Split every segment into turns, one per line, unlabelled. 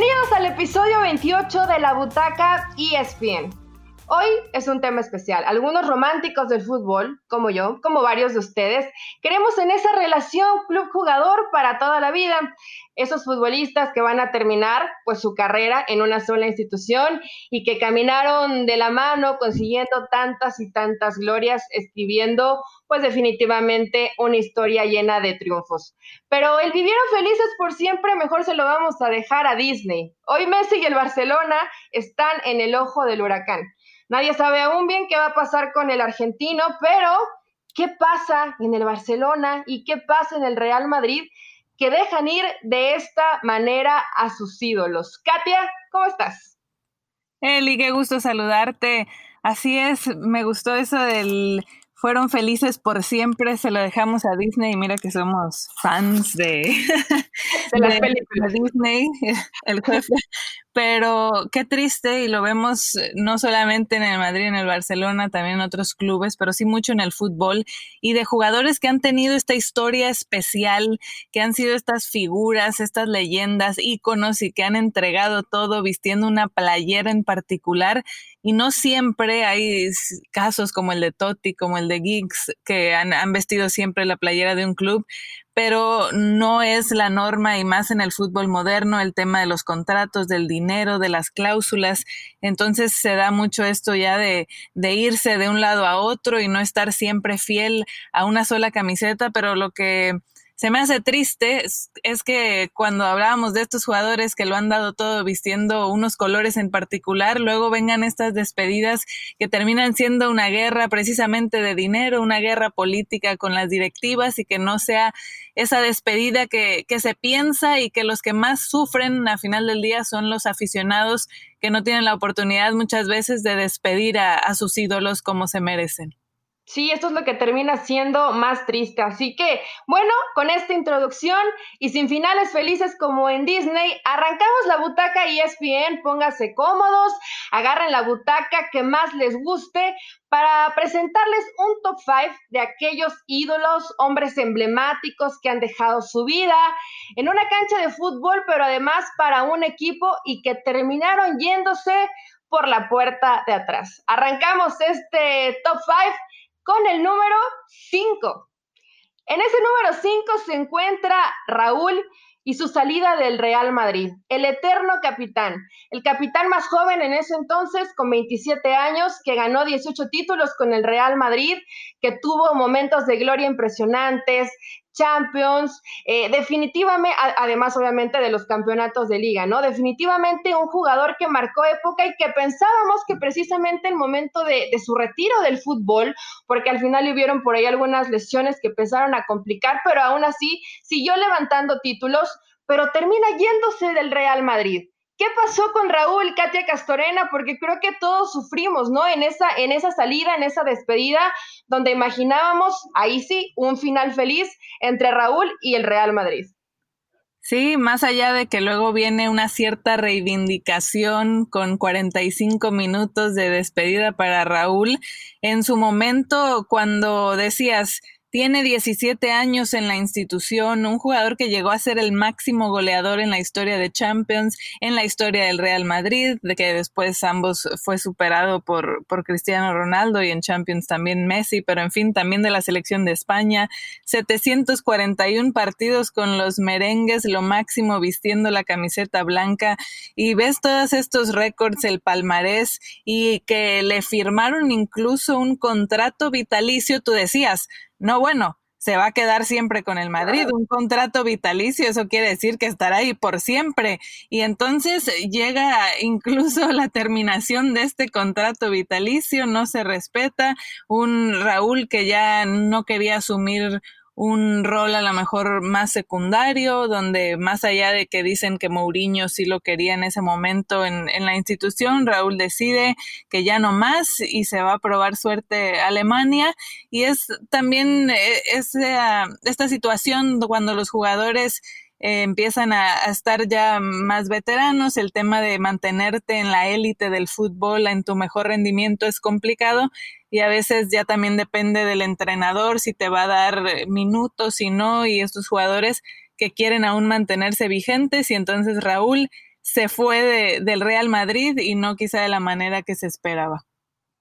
Bienvenidos al episodio 28 de la Butaca ESPN. Hoy es un tema especial. Algunos románticos del fútbol, como yo, como varios de ustedes, queremos en esa relación club-jugador para toda la vida. Esos futbolistas que van a terminar pues su carrera en una sola institución y que caminaron de la mano consiguiendo tantas y tantas glorias, escribiendo pues definitivamente una historia llena de triunfos. Pero el vivieron felices por siempre, mejor se lo vamos a dejar a Disney. Hoy Messi y el Barcelona están en el ojo del huracán. Nadie sabe aún bien qué va a pasar con el argentino, pero ¿qué pasa en el Barcelona y qué pasa en el Real Madrid que dejan ir de esta manera a sus ídolos? Katia, ¿cómo estás?
Eli, qué gusto saludarte. Así es, me gustó eso del fueron felices por siempre, se lo dejamos a Disney y mira que somos fans de,
de las películas.
De Disney, el jefe. Pero qué triste y lo vemos no solamente en el Madrid, en el Barcelona, también en otros clubes, pero sí mucho en el fútbol y de jugadores que han tenido esta historia especial, que han sido estas figuras, estas leyendas, íconos y que han entregado todo vistiendo una playera en particular y no siempre hay casos como el de Totti, como el de Giggs, que han, han, vestido siempre la playera de un club, pero no es la norma y más en el fútbol moderno el tema de los contratos, del dinero, de las cláusulas. Entonces se da mucho esto ya de, de irse de un lado a otro y no estar siempre fiel a una sola camiseta, pero lo que se me hace triste es, que cuando hablábamos de estos jugadores que lo han dado todo vistiendo unos colores en particular, luego vengan estas despedidas que terminan siendo una guerra precisamente de dinero, una guerra política con las directivas y que no sea esa despedida que, que se piensa y que los que más sufren a final del día son los aficionados que no tienen la oportunidad muchas veces de despedir a sus ídolos como se merecen.
Sí, esto es lo que termina siendo más triste. Así que, bueno, con esta introducción y sin finales felices como en Disney, arrancamos la butaca ESPN, póngase cómodos, agarren la butaca que más les guste para presentarles un top 5 de aquellos ídolos, hombres emblemáticos que han dejado su vida en una cancha de fútbol, pero además para un equipo y que terminaron yéndose por la puerta de atrás. Arrancamos este top 5 con el número 5. En ese número 5 se encuentra Raúl y su salida del Real Madrid, el eterno capitán, el capitán más joven en ese entonces, con 27 años, que ganó 18 títulos con el Real Madrid, que tuvo momentos de gloria impresionantes, Champions, eh, definitivamente, además obviamente de los campeonatos de liga, ¿no? Definitivamente un jugador que marcó época y que pensábamos que precisamente el momento de, de, su retiro del fútbol, porque al final hubieron por ahí algunas lesiones que empezaron a complicar, pero aún así siguió levantando títulos, pero termina yéndose del Real Madrid. ¿Qué pasó con Raúl, Katia Castorena? Porque creo que todos sufrimos, ¿no? En esa, en esa salida, en esa despedida, donde imaginábamos, ahí sí, un final feliz entre Raúl y el Real Madrid.
Sí, más allá de que luego viene una cierta reivindicación con 45 minutos de despedida para Raúl, en su momento cuando decías, tiene 17 años en la institución, un jugador que llegó a ser el máximo goleador en la historia de Champions, en la historia del Real Madrid, de que después ambos fue superado por, por Cristiano Ronaldo y en Champions también Messi, pero en fin, también de la selección de España. 741 partidos con los merengues, lo máximo vistiendo la camiseta blanca y ves todos estos récords, el palmarés y que le firmaron incluso un contrato vitalicio, tú decías, no, bueno, se va a quedar siempre con el Madrid, un contrato vitalicio, eso quiere decir que estará ahí por siempre. Y entonces llega incluso la terminación de este contrato vitalicio, no se respeta, un Raúl que ya no quería asumir un rol a lo mejor más secundario, donde más allá de que dicen que Mourinho sí lo quería en ese momento en, en, la institución, Raúl decide que ya no más y se va a probar suerte a Alemania. Y es también eh, esa, esta situación cuando los jugadores eh, empiezan a, a, estar ya más veteranos, el tema de mantenerte en la élite del fútbol, en tu mejor rendimiento es complicado y a veces ya también depende del entrenador si te va a dar minutos, si no, y estos jugadores que quieren aún mantenerse vigentes y entonces Raúl se fue del Real Madrid y no quizá de la manera que se esperaba.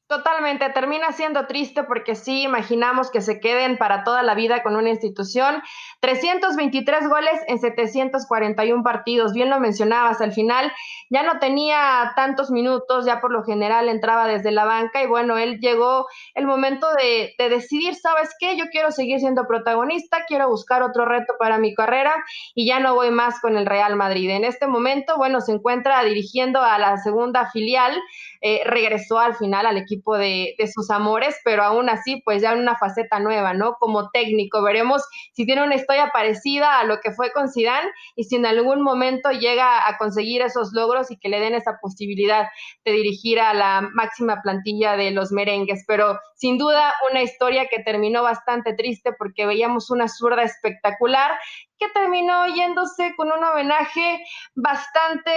Totalmente, termina siendo triste porque sí imaginamos que se queden para toda la vida con una institución. 323 goles en 741 partidos, bien lo mencionabas, al final ya no tenía tantos minutos, ya por lo general entraba desde la banca y bueno, él llegó el momento de, de decidir, ¿sabes qué? Yo quiero seguir siendo protagonista, quiero buscar otro reto para mi carrera y ya no voy más con el Real Madrid. En este momento, bueno, se encuentra dirigiendo a la segunda filial, eh, regresó al final al equipo de, sus amores, pero aún así, pues ya en una faceta nueva, ¿no? Como técnico, veremos si tiene una historia parecida a lo que fue con Zidane y si en algún momento llega a conseguir esos logros y que le den esa posibilidad de dirigir a la máxima plantilla de los merengues. Pero sin duda una historia que terminó bastante triste porque veíamos una zurda espectacular que terminó yéndose con un homenaje bastante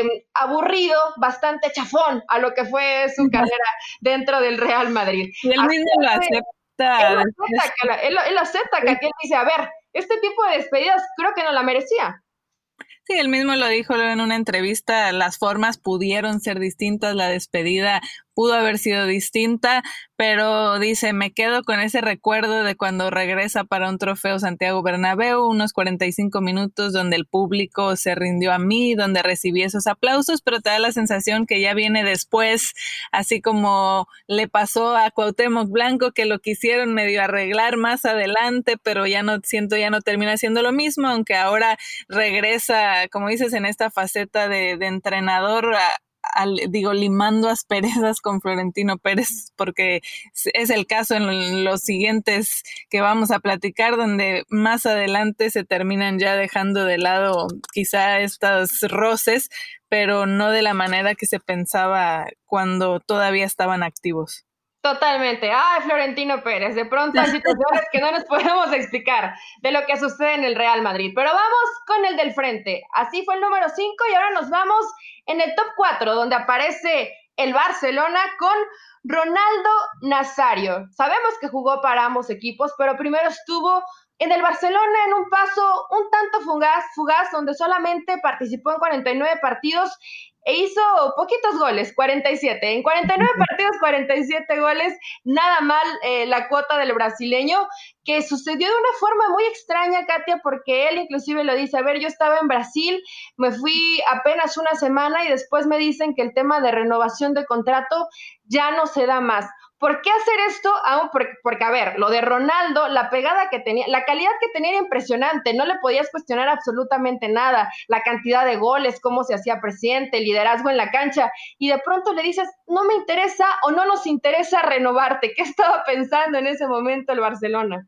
eh, aburrido, bastante chafón a lo que fue su carrera dentro del Real Madrid.
Y él mismo lo acepta.
Él, él acepta que él dice, a ver, este tipo de despedidas creo que no la merecía.
Sí, él mismo lo dijo en una entrevista, las formas pudieron ser distintas, la despedida pudo haber sido distinta, pero dice, me quedo con ese recuerdo de cuando regresa para un trofeo Santiago Bernabéu, unos 45 minutos donde el público se rindió a mí, donde recibí esos aplausos, pero te da la sensación que ya viene después, así como le pasó a Cuauhtémoc Blanco, que lo quisieron medio arreglar más adelante, pero ya no siento, ya no termina siendo lo mismo, aunque ahora regresa, como dices, en esta faceta de, de entrenador digo, limando asperezas con Florentino Pérez, porque es el caso en los siguientes que vamos a platicar, donde más adelante se terminan ya dejando de lado quizá estos roces, pero no de la manera que se pensaba cuando todavía estaban activos.
Totalmente. Ay, Florentino Pérez, de pronto hay situaciones que no nos podemos explicar de lo que sucede en el Real Madrid. Pero vamos con el del frente. Así fue el número 5 y ahora nos vamos en el top 4, donde aparece el Barcelona con Ronaldo Nazario. Sabemos que jugó para ambos equipos, pero primero estuvo en el Barcelona en un paso un tanto fugaz, fugaz donde solamente participó en 49 partidos e hizo poquitos goles, 47. En 49 partidos, 47 goles, nada mal eh, la cuota del brasileño, que sucedió de una forma muy extraña, Katia, porque él inclusive lo dice, a ver, yo estaba en Brasil, me fui apenas una semana y después me dicen que el tema de renovación de contrato ya no se da más. ¿Por qué hacer esto? Aún porque, a ver, lo de Ronaldo, la pegada que tenía, la calidad que tenía era impresionante, no le podías cuestionar absolutamente nada, la cantidad de goles, cómo se hacía presente, el liderazgo en la cancha, y de pronto le dices, no me interesa o no nos interesa renovarte. ¿Qué estaba pensando en ese momento el Barcelona?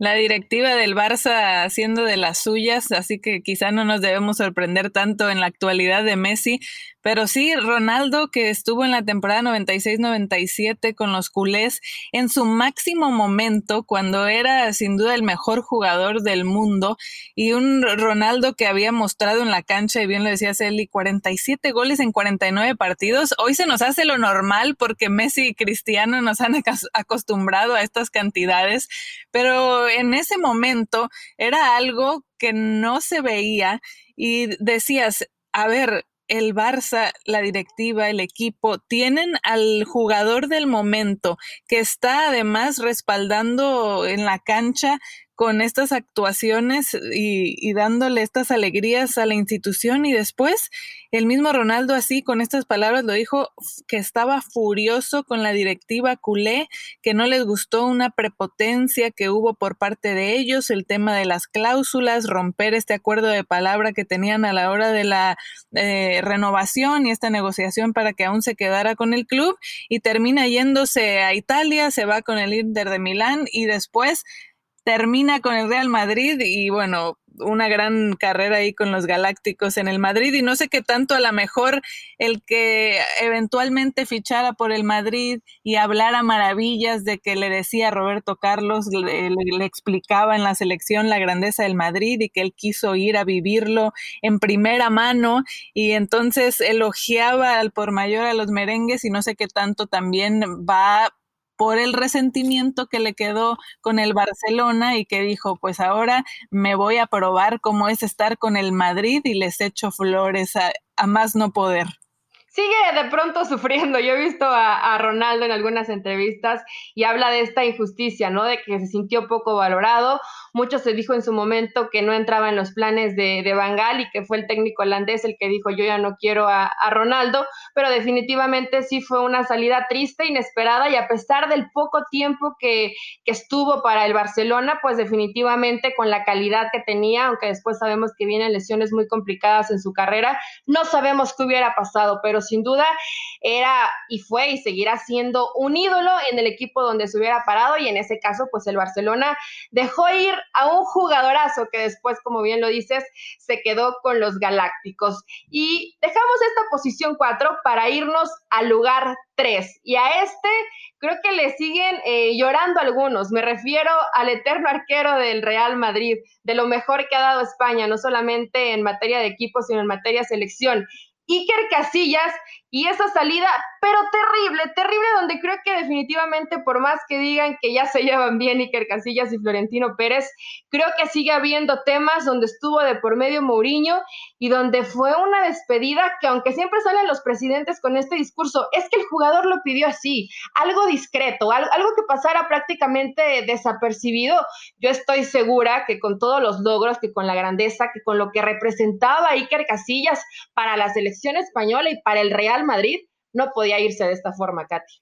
La directiva del Barça haciendo de las suyas, así que quizá no nos debemos sorprender tanto en la actualidad de Messi, pero sí, Ronaldo, que estuvo en la temporada 96-97 con los culés en su máximo momento, cuando era sin duda el mejor jugador del mundo, y un Ronaldo que había mostrado en la cancha, y bien lo decía Celi, 47 goles en 49 partidos. Hoy se nos hace lo normal porque Messi y Cristiano nos han acostumbrado a estas cantidades, pero en ese momento era algo que no se veía y decías, a ver, el Barça, la directiva, el equipo, tienen al jugador del momento que está además respaldando en la cancha con estas actuaciones y, y, dándole estas alegrías a la institución y después el mismo Ronaldo así con estas palabras lo dijo que estaba furioso con la directiva culé, que no les gustó una prepotencia que hubo por parte de ellos, el tema de las cláusulas, romper este acuerdo de palabra que tenían a la hora de la eh, renovación y esta negociación para que aún se quedara con el club y termina yéndose a Italia, se va con el Inter de Milán y después termina con el Real Madrid y bueno, una gran carrera ahí con los Galácticos en el Madrid. Y no sé qué tanto a lo mejor el que eventualmente fichara por el Madrid y hablara maravillas de que le decía Roberto Carlos, le, le, explicaba en la selección la grandeza del Madrid y que él quiso ir a vivirlo en primera mano. Y entonces elogiaba al por mayor a los merengues y no sé qué tanto también va por el resentimiento que le quedó con el Barcelona y que dijo, pues ahora me voy a probar cómo es estar con el Madrid y les echo flores a, a más no poder
sigue de pronto sufriendo. Yo he visto a, Ronaldo en algunas entrevistas y habla de esta injusticia, ¿no? De que se sintió poco valorado. Mucho se dijo en su momento que no entraba en los planes de, de Bangal y que fue el técnico holandés el que dijo yo ya no quiero a, a Ronaldo, pero definitivamente sí fue una salida triste, inesperada y a pesar del poco tiempo que, que estuvo para el Barcelona, pues definitivamente con la calidad que tenía, aunque después sabemos que vienen lesiones muy complicadas en su carrera, no sabemos qué hubiera pasado, pero sin duda era y fue y seguirá siendo un ídolo en el equipo donde se hubiera parado y en ese caso pues el Barcelona dejó ir a un jugadorazo que después como bien lo dices se quedó con los Galácticos y dejamos esta posición 4 para irnos al lugar 3 y a este creo que le siguen eh, llorando algunos. Me refiero al eterno arquero del Real Madrid, de lo mejor que ha dado España, no solamente en materia de equipo, sino en materia de selección. Iker Casillas y esa salida, pero terrible, terrible, donde creo que definitivamente, por más que digan que ya se llevan bien Iker Casillas y Florentino Pérez, creo que sigue habiendo temas donde estuvo de por medio Mourinho y donde fue una despedida que, aunque siempre salen los presidentes con este discurso, es que el jugador lo pidió así, algo discreto, algo, que pasara prácticamente desapercibido. Yo estoy segura que con todos los logros, que con la grandeza, que con lo que representaba Iker Casillas para la selección española y para el Real Madrid, no podía irse de esta forma, Katy.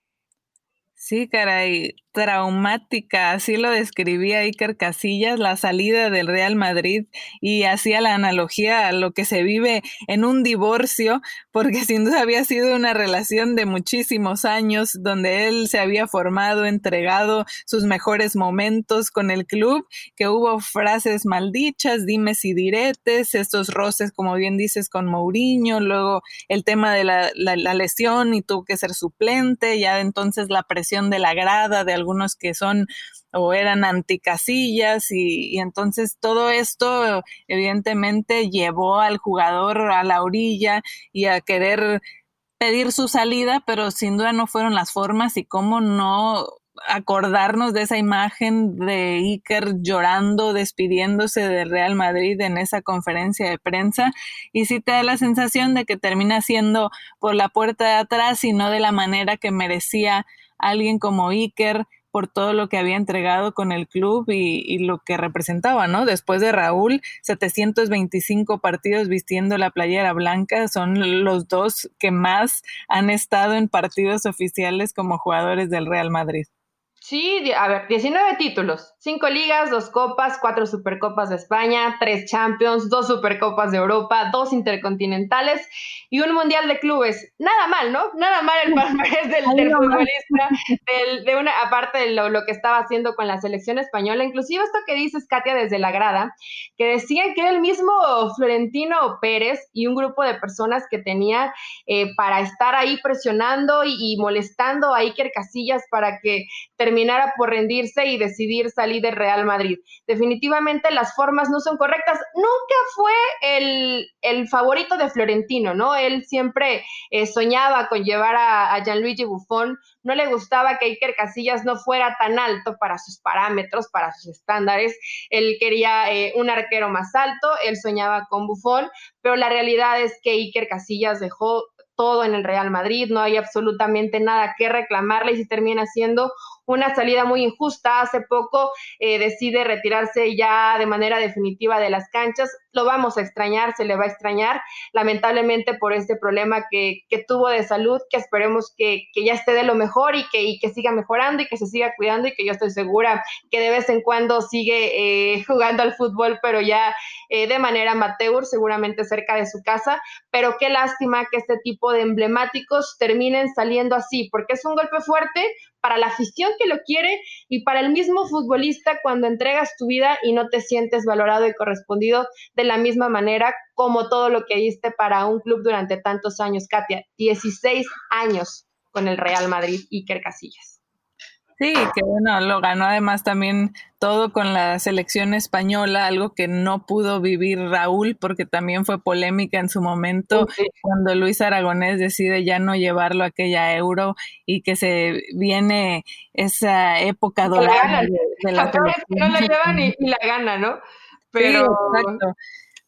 Sí, caray, traumática, así lo describía Iker Casillas, la salida del Real Madrid y hacía la analogía a lo que se vive en un divorcio, porque sin duda había sido una relación de muchísimos años donde él se había formado, entregado sus mejores momentos con el club, que hubo frases maldichas, dimes y diretes, estos roces, como bien dices, con Mourinho, luego el tema de la, la lesión y tuvo que ser suplente, ya entonces la presión de la grada, de algunos que son o eran anticasillas y, y entonces todo esto evidentemente llevó al jugador a la orilla y a querer pedir su salida, pero sin duda no fueron las formas y cómo no acordarnos de esa imagen de Iker llorando, despidiéndose del Real Madrid en esa conferencia de prensa. Y sí te da la sensación de que termina siendo por la puerta de atrás y no de la manera que merecía alguien como Iker por todo lo que había entregado con el club y, lo que representaba, ¿no? Después de Raúl, 725 partidos vistiendo la playera blanca, son los dos que más han estado en partidos oficiales como jugadores del Real Madrid.
Sí, a ver, 19 títulos, 5 ligas, 2 copas, 4 supercopas de España, 3 champions, 2 supercopas de Europa, 2 intercontinentales y un mundial de clubes. Nada mal, ¿no? Nada mal el palmarés del, del futbolista, de una, aparte de lo, lo, que estaba haciendo con la selección española. Inclusive esto que dices, Katia, desde la grada, que decían que era el mismo Florentino Pérez y un grupo de personas que tenía eh, para estar ahí presionando y, y molestando a Iker Casillas para que terminara por rendirse y decidir salir del Real Madrid. Definitivamente las formas no son correctas. Nunca fue el, el favorito de Florentino, ¿no? Él siempre eh, soñaba con llevar a, a, Gianluigi Buffon. No le gustaba que Iker Casillas no fuera tan alto para sus parámetros, para sus estándares. Él quería eh, un arquero más alto, él soñaba con Buffon, pero la realidad es que Iker Casillas dejó todo en el Real Madrid, no hay absolutamente nada que reclamarle y si termina siendo una salida muy injusta. Hace poco eh, decide retirarse ya de manera definitiva de las canchas. Lo vamos a extrañar, se le va a extrañar, lamentablemente por este problema que, que tuvo de salud, que esperemos que, que, ya esté de lo mejor y que, y que siga mejorando y que se siga cuidando y que yo estoy segura que de vez en cuando sigue eh, jugando al fútbol, pero ya eh, de manera amateur, seguramente cerca de su casa. Pero qué lástima que este tipo de emblemáticos terminen saliendo así, porque es un golpe fuerte para la afición que lo quiere y para el mismo futbolista cuando entregas tu vida y no te sientes valorado y correspondido de la misma manera como todo lo que diste para un club durante tantos años, Katia. 16 años con el Real Madrid, Iker Casillas.
Sí, que bueno, lo ganó además también todo con la selección española, algo que no pudo vivir Raúl porque también fue polémica en su momento cuando Luis Aragonés decide ya no llevarlo a aquella euro y que se viene esa época dorada
de, la, No la llevan y, la gana, ¿no?
Pero... exacto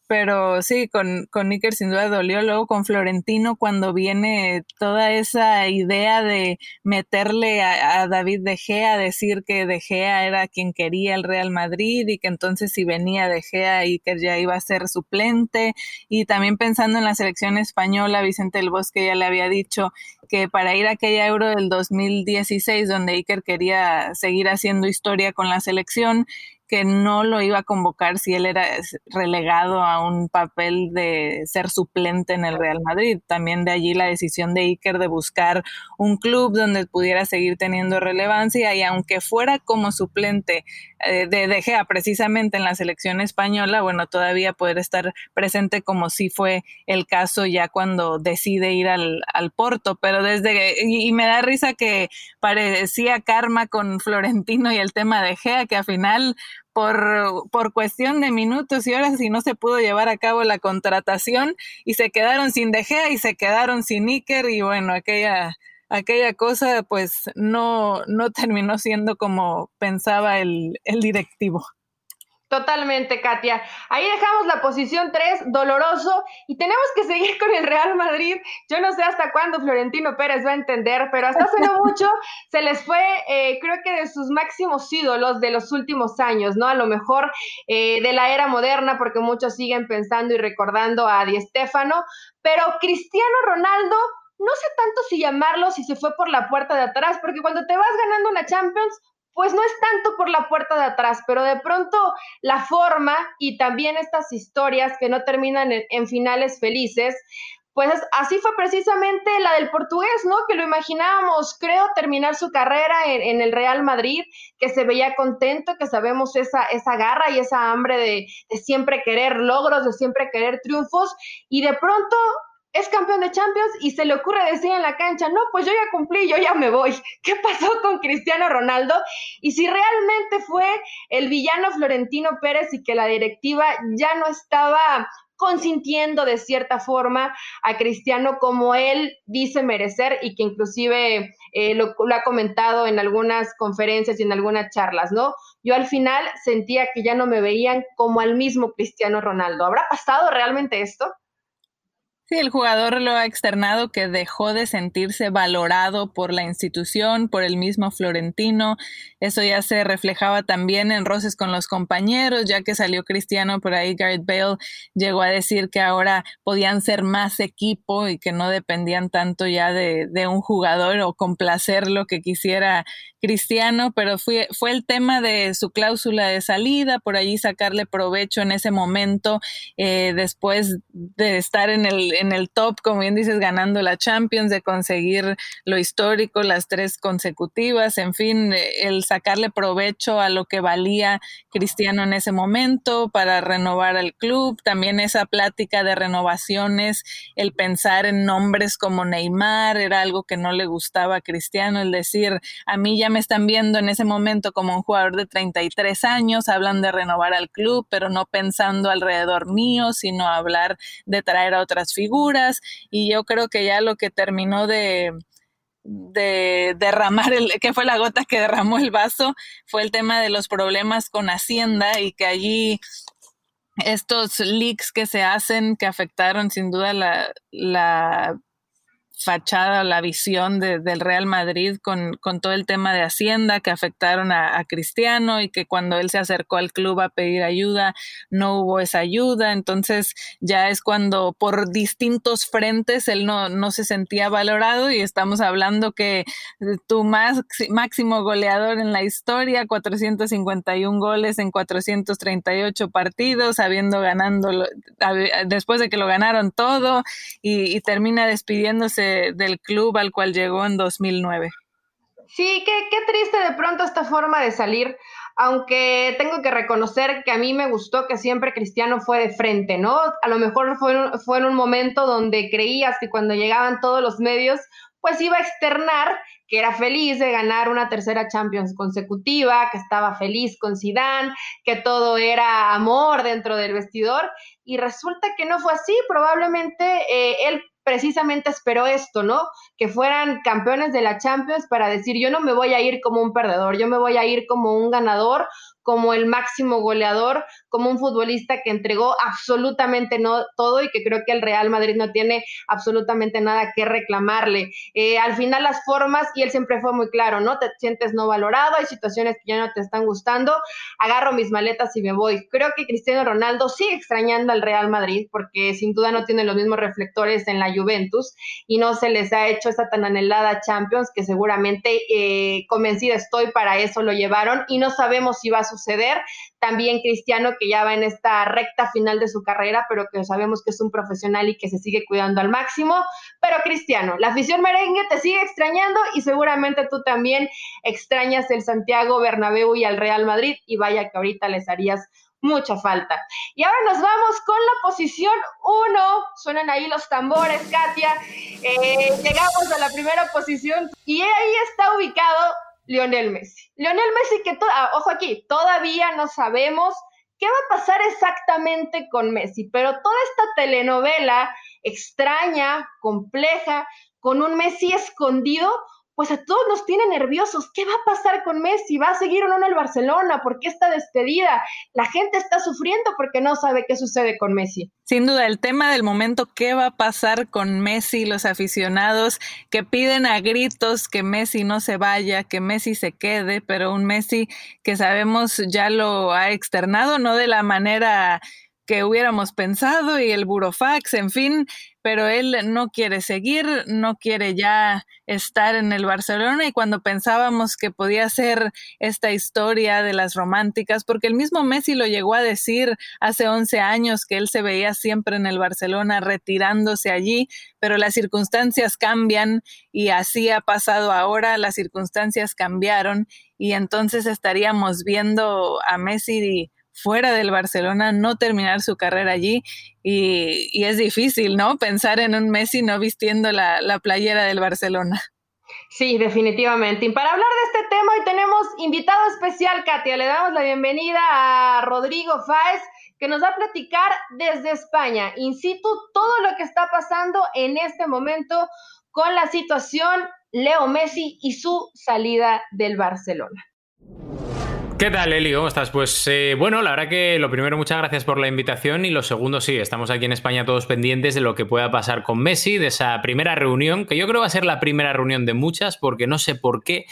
pero sí, con, con Iker sin duda dolió. Luego con Florentino, cuando viene toda esa idea de meterle a, David De Gea, decir que De Gea era quien quería el Real Madrid y que entonces si venía De Gea, Iker ya iba a ser suplente. Y también pensando en la selección española, Vicente del Bosque ya le había dicho que para ir a aquella Euro del 2016, donde Iker quería seguir haciendo historia con la selección, que no lo iba a convocar si él era relegado a un papel de ser suplente en el Real Madrid. También de allí la decisión de Iker de buscar un club donde pudiera seguir teniendo relevancia y aunque fuera como suplente eh, de De Gea precisamente en la selección española, bueno, todavía poder estar presente como si fue el caso ya cuando decide ir al, al Porto, pero desde, y, me da risa que parecía karma con Florentino y el tema de Gea, que al final por, por cuestión de minutos y horas y no se pudo llevar a cabo la contratación y se quedaron sin De Gea y se quedaron sin Iker y bueno, aquella aquella cosa pues no, no terminó siendo como pensaba el, el directivo.
Totalmente, Katia. Ahí dejamos la posición 3, doloroso, y tenemos que seguir con el Real Madrid. Yo no sé hasta cuándo Florentino Pérez va a entender, pero hasta hace no mucho se les fue, eh, creo que de sus máximos ídolos de los últimos años, ¿no? A lo mejor eh, de la era moderna, porque muchos siguen pensando y recordando a Di Stéfano, pero Cristiano Ronaldo no sé tanto si llamarlo si se fue por la puerta de atrás, porque cuando te vas ganando una Champions, pues no es tanto por la puerta de atrás, pero de pronto la forma y también estas historias que no terminan en, finales felices, pues así fue precisamente la del portugués, ¿no? Que lo imaginábamos, creo, terminar su carrera en, el Real Madrid, que se veía contento, que sabemos esa, esa garra y esa hambre de, de siempre querer logros, de siempre querer triunfos, y de pronto es campeón de Champions y se le ocurre decir en la cancha, no, pues yo ya cumplí, yo ya me voy. ¿Qué pasó con Cristiano Ronaldo? Y si realmente fue el villano Florentino Pérez y que la directiva ya no estaba consintiendo de cierta forma a Cristiano como él dice merecer y que inclusive eh, lo, lo, ha comentado en algunas conferencias y en algunas charlas, ¿no? Yo al final sentía que ya no me veían como al mismo Cristiano Ronaldo. ¿Habrá pasado realmente esto?
Sí, el jugador lo ha externado que dejó de sentirse valorado por la institución, por el mismo Florentino. Eso ya se reflejaba también en roces con los compañeros, ya que salió Cristiano por ahí, Gareth Bale llegó a decir que ahora podían ser más equipo y que no dependían tanto ya de, de un jugador o complacer lo que quisiera Cristiano, pero fue, fue el tema de su cláusula de salida, por allí sacarle provecho en ese momento, eh, después de estar en el, en el top, como bien dices, ganando la Champions, de conseguir lo histórico, las tres consecutivas, en fin, el sacarle provecho a lo que valía Cristiano en ese momento para renovar al club, también esa plática de renovaciones, el pensar en nombres como Neymar, era algo que no le gustaba a Cristiano, el decir, a mí ya me están viendo en ese momento como un jugador de 33 años, hablan de renovar al club, pero no pensando alrededor mío, sino hablar de traer a otras figuras. Y yo creo que ya lo que terminó de, de derramar el, que fue la gota que derramó el vaso, fue el tema de los problemas con Hacienda y que allí estos leaks que se hacen que afectaron sin duda la, la fachada, la visión del Real Madrid con, con, todo el tema de Hacienda que afectaron a, Cristiano y que cuando él se acercó al club a pedir ayuda no hubo esa ayuda. Entonces ya es cuando por distintos frentes él no, no se sentía valorado y estamos hablando que tu más, máximo goleador en la historia, 451 goles en 438 partidos, habiendo ganando después de que lo ganaron todo y, y termina despidiéndose del club al cual llegó en 2009.
Sí, qué, qué triste de pronto esta forma de salir, aunque tengo que reconocer que a mí me gustó que siempre Cristiano fue de frente, ¿no? A lo mejor fue, fue en un momento donde creías que cuando llegaban todos los medios pues iba a externar que era feliz de ganar una tercera Champions consecutiva, que estaba feliz con Zidane, que todo era amor dentro del vestidor y resulta que no fue así, probablemente eh, él precisamente esperó esto, ¿no? Que fueran campeones de la Champions para decir, yo no me voy a ir como un perdedor, yo me voy a ir como un ganador, como el máximo goleador, como un futbolista que entregó absolutamente no todo y que creo que el Real Madrid no tiene absolutamente nada que reclamarle. Eh, al final las formas, y él siempre fue muy claro, ¿no? Te sientes no valorado, hay situaciones que ya no te están gustando, agarro mis maletas y me voy. Creo que Cristiano Ronaldo sigue extrañando al Real Madrid porque sin duda no tiene los mismos reflectores en la Juventus y no se les ha hecho esa tan anhelada Champions que seguramente eh, convencida estoy para eso lo llevaron y no sabemos si va a suceder suceder. También Cristiano, que ya va en esta recta final de su carrera, pero que sabemos que es un profesional y que se sigue cuidando al máximo. Pero Cristiano, la afición merengue te sigue extrañando y seguramente tú también extrañas el Santiago Bernabéu y al Real Madrid y vaya que ahorita les harías mucha falta. Y ahora nos vamos con la posición 1. Suenan ahí los tambores, Katia. Eh, llegamos a la primera posición y ahí está ubicado Lionel Messi. Lionel Messi que, ah, ojo aquí, todavía no sabemos qué va a pasar exactamente con Messi, pero toda esta telenovela extraña, compleja, con un Messi escondido, pues a todos nos tiene nerviosos. ¿Qué va a pasar con Messi? ¿Va a seguir o no en el Barcelona? ¿Por qué está despedida? La gente está sufriendo porque no sabe qué sucede con Messi.
Sin duda, el tema del momento, ¿qué va a pasar con Messi? Los aficionados que piden a gritos que Messi no se vaya, que Messi se quede, pero un Messi que sabemos ya lo ha externado, no de la manera que hubiéramos pensado y el burofax, en fin, pero él no quiere seguir, no quiere ya estar en el Barcelona y cuando pensábamos que podía ser esta historia de las románticas, porque el mismo Messi lo llegó a decir hace 11 años que él se veía siempre en el Barcelona retirándose allí, pero las circunstancias cambian y así ha pasado ahora, las circunstancias cambiaron y entonces estaríamos viendo a Messi fuera del Barcelona, no terminar su carrera allí y, es difícil, ¿no? Pensar en un Messi no vistiendo la, la playera del Barcelona.
Sí, definitivamente. Y para hablar de este tema hoy tenemos invitado especial, Katia. Le damos la bienvenida a Rodrigo Fáez, que nos va a platicar desde España, in situ, todo lo que está pasando en este momento con la situación Leo Messi y su salida del Barcelona.
¿Qué tal, Eli? ¿Cómo estás? Pues eh, bueno, la verdad que lo primero, muchas gracias por la invitación y lo segundo, sí, estamos aquí en España todos pendientes de lo que pueda pasar con Messi, de esa primera reunión, que yo creo va a ser la primera reunión de muchas, porque no sé por qué,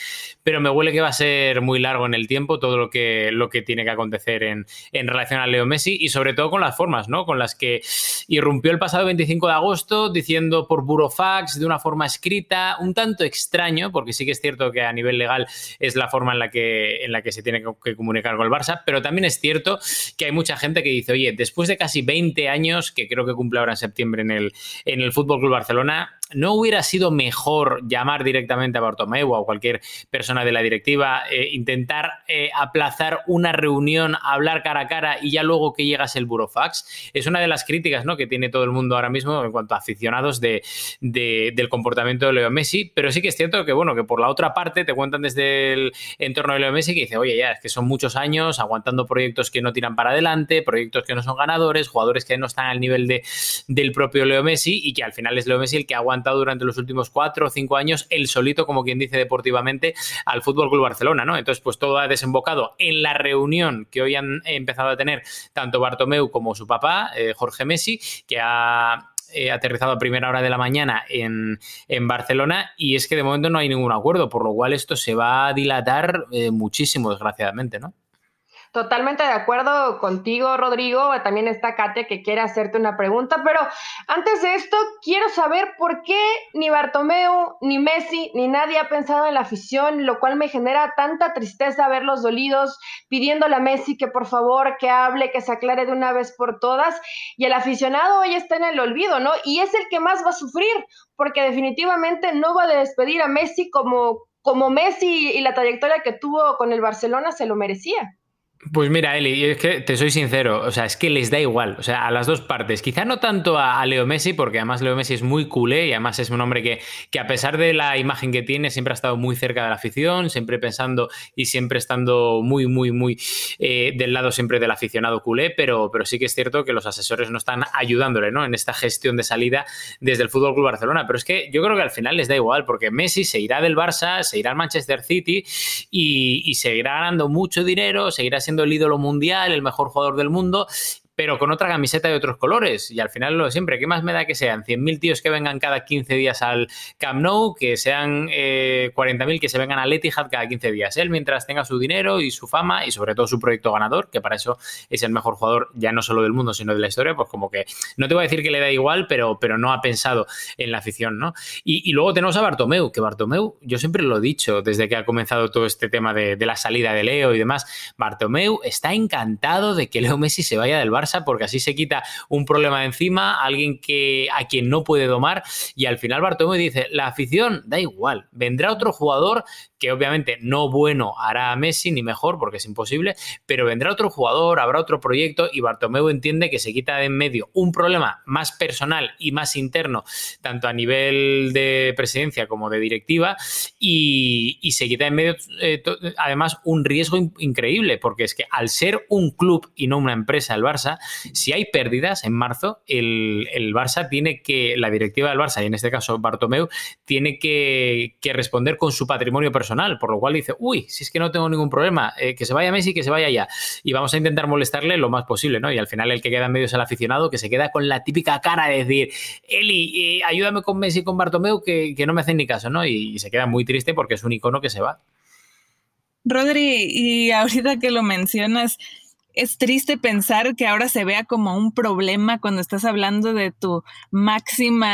pero me huele que va a ser muy largo en el tiempo todo lo que, lo que tiene que acontecer en, en relación a Leo Messi y sobre todo con las formas, ¿no? Con las que irrumpió el pasado 25 de agosto diciendo por burofax, de una forma escrita, un tanto extraño, porque sí que es cierto que a nivel legal es la forma en la que, en la que se tiene que que comunicar con el Barça, pero también es cierto que hay mucha gente que dice, oye, después de casi 20 años, que creo que cumple ahora en septiembre en el, en el Fútbol Club Barcelona, ¿no hubiera sido mejor llamar directamente a Bartomeu o a cualquier persona de la directiva, eh, intentar eh, aplazar una reunión, hablar cara a cara y ya luego que llegas el burofax? Es una de las críticas ¿no? que tiene todo el mundo ahora mismo en cuanto a aficionados de, del comportamiento de Leo Messi, pero sí que es cierto que, bueno, que por la otra parte te cuentan desde el entorno de Leo Messi que dice, oye, ya, es que son muchos años aguantando proyectos que no tiran para adelante, proyectos que no son ganadores, jugadores que no están al nivel de, del propio Leo Messi y que al final es Leo Messi el que ha durante los últimos cuatro o cinco años el solito, como quien dice deportivamente, al Fútbol Club Barcelona, ¿no? Entonces, pues todo ha desembocado en la reunión que hoy han empezado a tener tanto Bartomeu como su papá, eh, Jorge Messi, que ha eh, aterrizado a primera hora de la mañana en, en, Barcelona y es que de momento no hay ningún acuerdo, por lo cual esto se va a dilatar eh, muchísimo, desgraciadamente, ¿no?
Totalmente de acuerdo contigo, Rodrigo. También está Katia que quiere hacerte una pregunta, pero antes de esto quiero saber por qué ni Bartomeu, ni Messi, ni nadie ha pensado en la afición, lo cual me genera tanta tristeza verlos dolidos, pidiéndole a Messi que por favor, que hable, que se aclare de una vez por todas. Y el aficionado hoy está en el olvido, ¿no? Y es el que más va a sufrir, porque definitivamente no va a despedir a Messi como, como Messi y la trayectoria que tuvo con el Barcelona se lo merecía.
Pues mira, Eli, es que te soy sincero, o sea, es que les da igual, o sea, a las dos partes. Quizá no tanto a, Leo Messi, porque además Leo Messi es muy culé y además es un hombre que, que, a pesar de la imagen que tiene, siempre ha estado muy cerca de la afición, siempre pensando y siempre estando muy, muy, muy eh, del lado siempre del aficionado culé, pero, pero sí que es cierto que los asesores no están ayudándole, ¿no? En esta gestión de salida desde el Fútbol Club Barcelona. Pero es que yo creo que al final les da igual, porque Messi se irá del Barça, se irá al Manchester City y, y seguirá ganando mucho dinero, seguirá siendo el ídolo mundial, el mejor jugador del mundo, pero con otra camiseta de otros colores. Y al final lo de siempre, ¿qué más me da que sean 100.000 tíos que vengan cada 15 días al Camp Nou, que sean eh, 40.000 que se vengan al Etihad cada 15 días? Él mientras tenga su dinero y su fama y sobre todo su proyecto ganador, que para eso es el mejor jugador ya no solo del mundo, sino de la historia, pues como que no te voy a decir que le da igual, pero, pero no ha pensado en la afición, ¿no? Y, luego tenemos a Bartomeu, que Bartomeu, yo siempre lo he dicho desde que ha comenzado todo este tema de, la salida de Leo y demás, Bartomeu está encantado de que Leo Messi se vaya del Barça porque así se quita un problema de encima, alguien que, a quien no puede domar, y al final Bartomeu dice, la afición da igual, vendrá otro jugador que obviamente no bueno hará a Messi ni mejor porque es imposible, pero vendrá otro jugador, habrá otro proyecto y Bartomeu entiende que se quita de en medio un problema más personal y más interno, tanto a nivel de presidencia como de directiva, y, se quita en medio eh, además un riesgo increíble, porque es que al ser un club y no una empresa, el Barça, si hay pérdidas en marzo, el, Barça tiene que, la directiva del Barça, y en este caso Bartomeu, tiene que, que responder con su patrimonio personal por lo cual dice, uy, si es que no tengo ningún problema, eh, que se vaya Messi, que se vaya ya. Y vamos a intentar molestarle lo más posible, ¿no? Y al final el que queda en medio es el aficionado, que se queda con la típica cara de decir, Eli, eh, ayúdame con Messi con Bartomeu, que, no me hacen ni caso, ¿no? Y, y se queda muy triste porque es un icono que se va.
Rodri, y ahorita que lo mencionas, es triste pensar que ahora se vea como un problema cuando estás hablando de tu máxima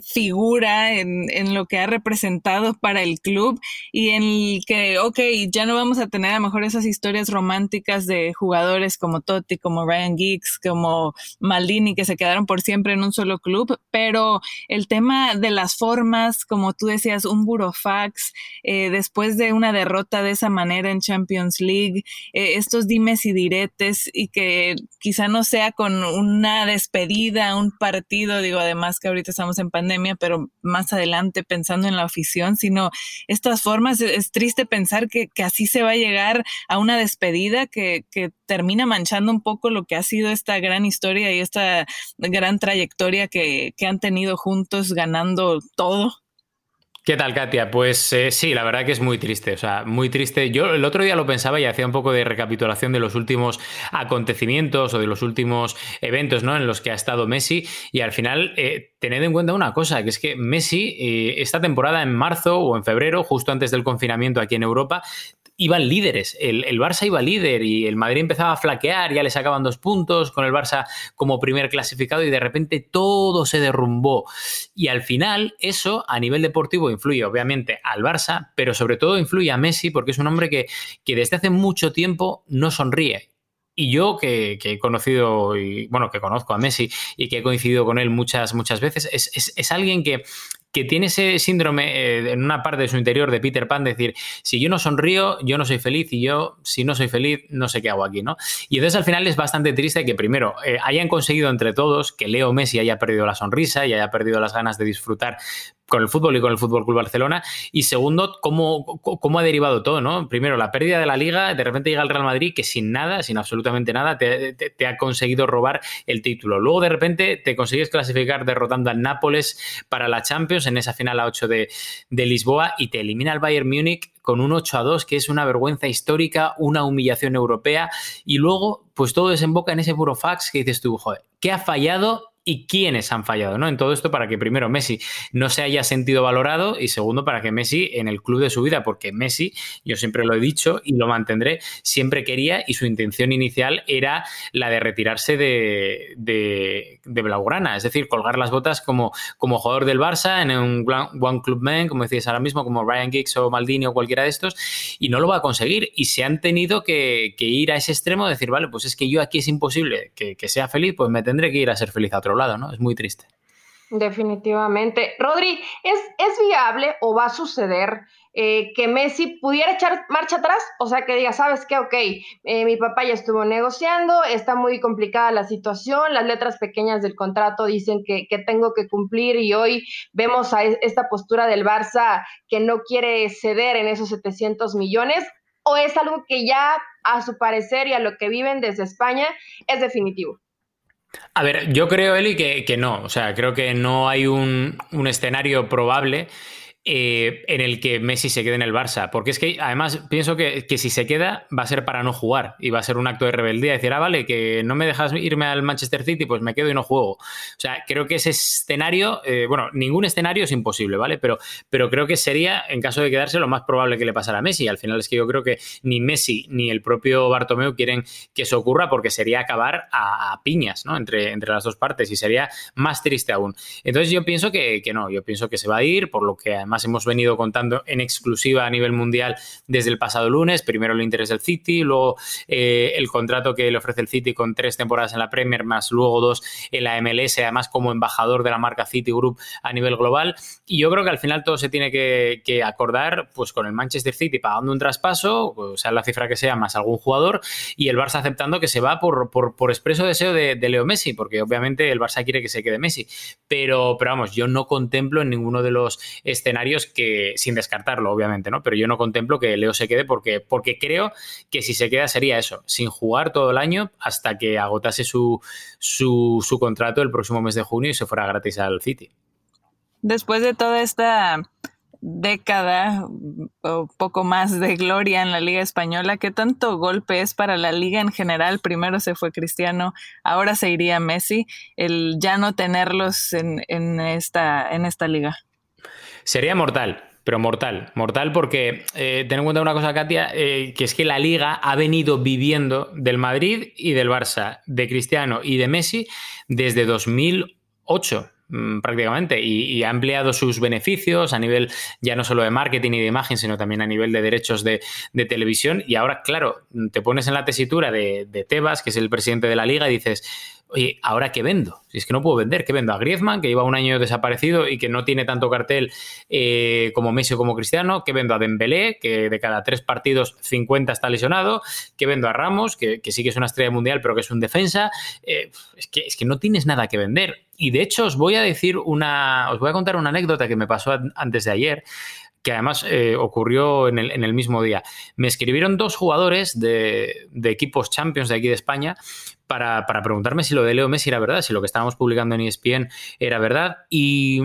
figura en, en, lo que ha representado para el club y en que, ok, ya no vamos a tener a lo mejor esas historias románticas de jugadores como Totti, como Ryan Giggs, como Maldini, que se quedaron por siempre en un solo club, pero el tema de las formas, como tú decías, un burofax, eh, después de una derrota de esa manera en Champions League, eh, estos dimes y diretes y que quizá no sea con una despedida, un partido, digo, además que ahorita estamos en pandemia, pero más adelante pensando en la afición, sino estas formas, es, triste pensar que, así se va a llegar a una despedida que, termina manchando un poco lo que ha sido esta gran historia y esta gran trayectoria que, que han tenido juntos ganando todo.
¿Qué tal, Katia? Pues eh, sí, la verdad que es muy triste, o sea, muy triste. Yo el otro día lo pensaba y hacía un poco de recapitulación de los últimos acontecimientos o de los últimos eventos ¿no? en los que ha estado Messi y al final eh, tened en cuenta una cosa, que es que Messi eh, esta temporada en marzo o en febrero, justo antes del confinamiento aquí en Europa, iban líderes. El, Barça iba líder y el Madrid empezaba a flaquear, ya le sacaban dos puntos con el Barça como primer clasificado y de repente todo se derrumbó. Y al final eso a nivel deportivo influye obviamente al Barça, pero sobre todo influye a Messi porque es un hombre que, que desde hace mucho tiempo no sonríe. Y yo que, he conocido, y, bueno, que conozco a Messi y que he coincidido con él muchas, muchas veces, es, es alguien que, que tiene ese síndrome eh, en una parte de su interior de Peter Pan, decir, si yo no sonrío, yo no soy feliz y yo, si no soy feliz, no sé qué hago aquí, ¿no? Y entonces al final es bastante triste que primero eh, hayan conseguido entre todos que Leo Messi haya perdido la sonrisa y haya perdido las ganas de disfrutar con el fútbol y con el Fútbol Club Barcelona. Y segundo, cómo, cómo ha derivado todo, ¿no? Primero, la pérdida de la liga, de repente llega el Real Madrid que sin nada, sin absolutamente nada, te, ha conseguido robar el título. Luego, de repente, te consigues clasificar derrotando al Nápoles para la Champions en esa final a 8 de, de Lisboa y te elimina el Bayern Múnich con un 8 a 2, que es una vergüenza histórica, una humillación europea. Y luego, pues todo desemboca en ese puro fax que dices tú, joder, ¿qué ha fallado y quiénes han fallado, ¿no? En todo esto para que primero Messi no se haya sentido valorado y segundo para que Messi en el club de su vida, porque Messi, yo siempre lo he dicho y lo mantendré, siempre quería y su intención inicial era la de retirarse de, de, Blaugrana, es decir, colgar las botas como, como jugador del Barça en un One Club Man, como decías ahora mismo, como Ryan Giggs o Maldini o cualquiera de estos, y no lo va a conseguir y se han tenido que, ir a ese extremo, de decir, vale, pues es que yo aquí es imposible que, que sea feliz, pues me tendré que ir a ser feliz a otro lado, ¿no? Es muy triste.
Definitivamente. Rodri, ¿es, ¿es viable o va a suceder eh, que Messi pudiera echar marcha atrás, o sea, que diga, sabes qué, ok, eh, mi papá ya estuvo negociando, está muy complicada la situación, las letras pequeñas del contrato dicen que, que tengo que cumplir y hoy vemos a esta postura del Barça que no quiere ceder en esos 700 millones, o es algo que ya a su parecer y a lo que viven desde España es definitivo.
A ver, yo creo, Eli, que, que no. O sea, creo que no hay un, un escenario probable eh, en el que Messi se quede en el Barça. Porque es que además pienso que, si se queda va a ser para no jugar y va a ser un acto de rebeldía. Decir, ah, vale, que no me dejas irme al Manchester City, pues me quedo y no juego. O sea, creo que ese escenario, eh, bueno, ningún escenario es imposible, ¿vale? Pero, pero creo que sería, en caso de quedarse, lo más probable que le pasara a Messi. Al final es que yo creo que ni Messi ni el propio Bartomeu quieren que eso ocurra porque sería acabar a, piñas, ¿no? Entre, entre las dos partes y sería más triste aún. Entonces yo pienso que, que no, yo pienso que se va a ir, por lo que además hemos venido contando en exclusiva a nivel mundial desde el pasado lunes. Primero el interés del City, luego eh, el contrato que le ofrece el City con tres temporadas en la Premier, más luego dos en la MLS, además como embajador de la marca City Group a nivel global. Y yo creo que al final todo se tiene que, acordar pues con el Manchester City pagando un traspaso, o sea la cifra que sea, más algún jugador, y el Barça aceptando que se va por, por, expreso deseo de, de, Leo Messi, porque obviamente el Barça quiere que se quede Messi. Pero, pero vamos, yo no contemplo en ninguno de los escenarios que, sin descartarlo, obviamente, ¿no? Pero yo no contemplo que Leo se quede porque, porque creo que si se queda sería eso, sin jugar todo el año hasta que agotase su, su, su contrato el próximo mes de junio y se fuera gratis al City.
Después de toda esta década o poco más de gloria en la Liga Española, ¿qué tanto golpe es para la liga en general? Primero se fue Cristiano, ahora se iría Messi, el ya no tenerlos en, en esta, en esta liga.
Sería mortal, pero mortal. Mortal porque, eh, ten en cuenta una cosa, Katia, eh, que es que la liga ha venido viviendo del Madrid y del Barça, de Cristiano y de Messi desde 2008 mm, prácticamente y, ha ampliado sus beneficios a nivel ya no solo de marketing y de imagen, sino también a nivel de derechos de, televisión. Y ahora, claro, te pones en la tesitura de, de Tebas, que es el presidente de la liga, y dices, oye, ¿ahora qué vendo? Si es que no puedo vender, ¿qué vendo? A Griezmann, que lleva un año desaparecido y que no tiene tanto cartel eh, como Messi o como Cristiano. ¿Qué vendo? A Dembélé, que de cada tres partidos 50 está lesionado. ¿Qué vendo? A Ramos, que, sí que es una estrella mundial, pero que es un defensa. Eh, es, que, es que no tienes nada que vender. Y de hecho os voy a decir una, os voy a contar una anécdota que me pasó antes de ayer que además eh, ocurrió en el, en el, mismo día. Me escribieron dos jugadores de, de, equipos champions de aquí de España para, preguntarme si lo de Leo Messi era verdad, si lo que estábamos publicando en ESPN era verdad. Y,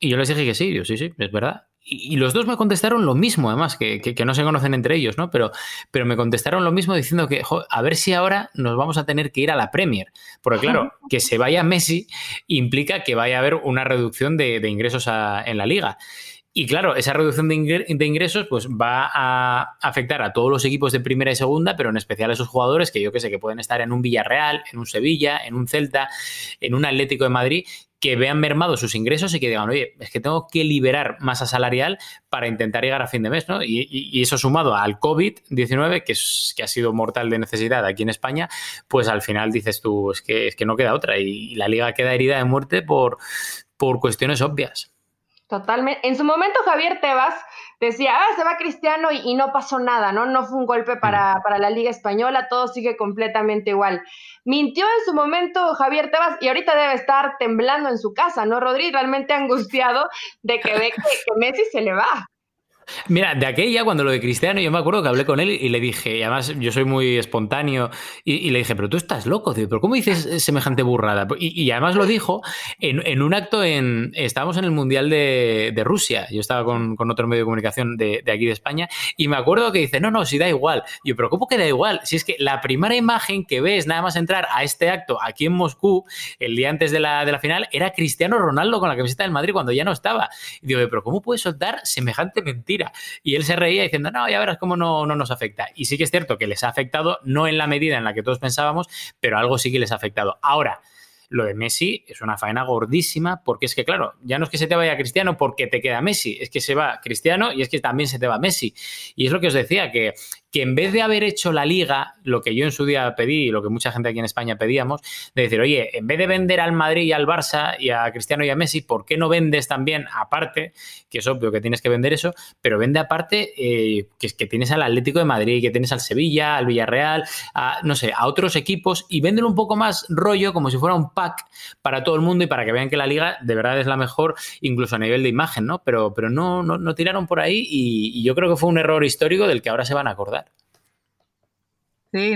yo les dije que sí, yo sí, sí, es verdad. Y, los dos me contestaron lo mismo, además, que, que, no se conocen entre ellos, ¿no? Pero, pero me contestaron lo mismo diciendo que, a ver si ahora nos vamos a tener que ir a la Premier. Porque, claro, que se vaya Messi implica que vaya a haber una reducción de, ingresos en la liga. Y claro, esa reducción de ingresos pues va a afectar a todos los equipos de primera y segunda, pero en especial a esos jugadores que yo que sé que pueden estar en un Villarreal, en un Sevilla, en un Celta, en un Atlético de Madrid, que vean mermados sus ingresos y que digan, oye, es que tengo que liberar masa salarial para intentar llegar a fin de mes, ¿no? Y, eso sumado al COVID-19, que, que ha sido mortal de necesidad aquí en España, pues al final dices tú, es que, es que no queda otra y la liga queda herida de muerte por, por cuestiones obvias.
Totalmente. En su momento Javier Tebas decía, ah, se va Cristiano y, no pasó nada, ¿no? No fue un golpe para, para, la Liga Española, todo sigue completamente igual. Mintió en su momento Javier Tebas y ahorita debe estar temblando en su casa, ¿no, Rodri? Realmente angustiado de que ve que Messi se le va.
Mira, de aquella, cuando lo de Cristiano, yo me acuerdo que hablé con él y le dije, y además yo soy muy espontáneo, y, le dije, pero tú estás loco, pero ¿cómo dices semejante burrada? Y, además lo dijo en, un acto en. Estábamos en el Mundial de, Rusia, yo estaba con, otro medio de comunicación de, aquí de España, y me acuerdo que dice, no, no, si da igual. Yo, pero ¿cómo que da igual? Si es que la primera imagen que ves nada más entrar a este acto aquí en Moscú, el día antes de la, final, era Cristiano Ronaldo con la camiseta del Madrid cuando ya no estaba. Digo, pero ¿cómo puedes soltar semejante mentira? Y él se reía diciendo, no, ya verás cómo no, no nos afecta. Y sí que es cierto que les ha afectado, no en la medida en la que todos pensábamos, pero algo sí que les ha afectado. Ahora, lo de Messi es una faena gordísima porque es que, claro, ya no es que se te vaya Cristiano porque te queda Messi, es que se va Cristiano y es que también se te va Messi. Y es lo que os decía, que, que en vez de haber hecho la liga, lo que yo en su día pedí y lo que mucha gente aquí en España pedíamos, de decir, oye, en vez de vender al Madrid y al Barça y a Cristiano y a Messi, ¿por qué no vendes también aparte, que es obvio que tienes que vender eso, pero vende aparte eh, que, tienes al Atlético de Madrid, que tienes al Sevilla, al Villarreal, a, no sé, a otros equipos y véndelo un poco más rollo, como si fuera un pack para todo el mundo y para que vean que la liga de verdad es la mejor, incluso a nivel de imagen, ¿no? Pero, pero no, no, tiraron por ahí y, y yo creo que fue un error histórico del que ahora se van a acordar.
Sí,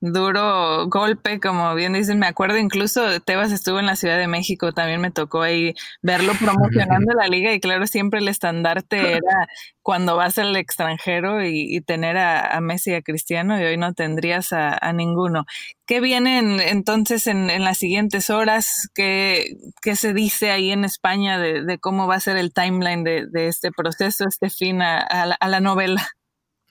duro golpe, como bien dicen, me acuerdo incluso Tebas estuvo en la Ciudad de México, también me tocó ahí verlo promocionando la liga y claro, siempre el estandarte era cuando vas al extranjero y, tener a, Messi y a Cristiano y hoy no tendrías a, ninguno. ¿Qué viene entonces en, las siguientes horas? ¿Qué, ¿Qué, se dice ahí en España de, cómo va a ser el timeline de, este proceso, este fin a la novela?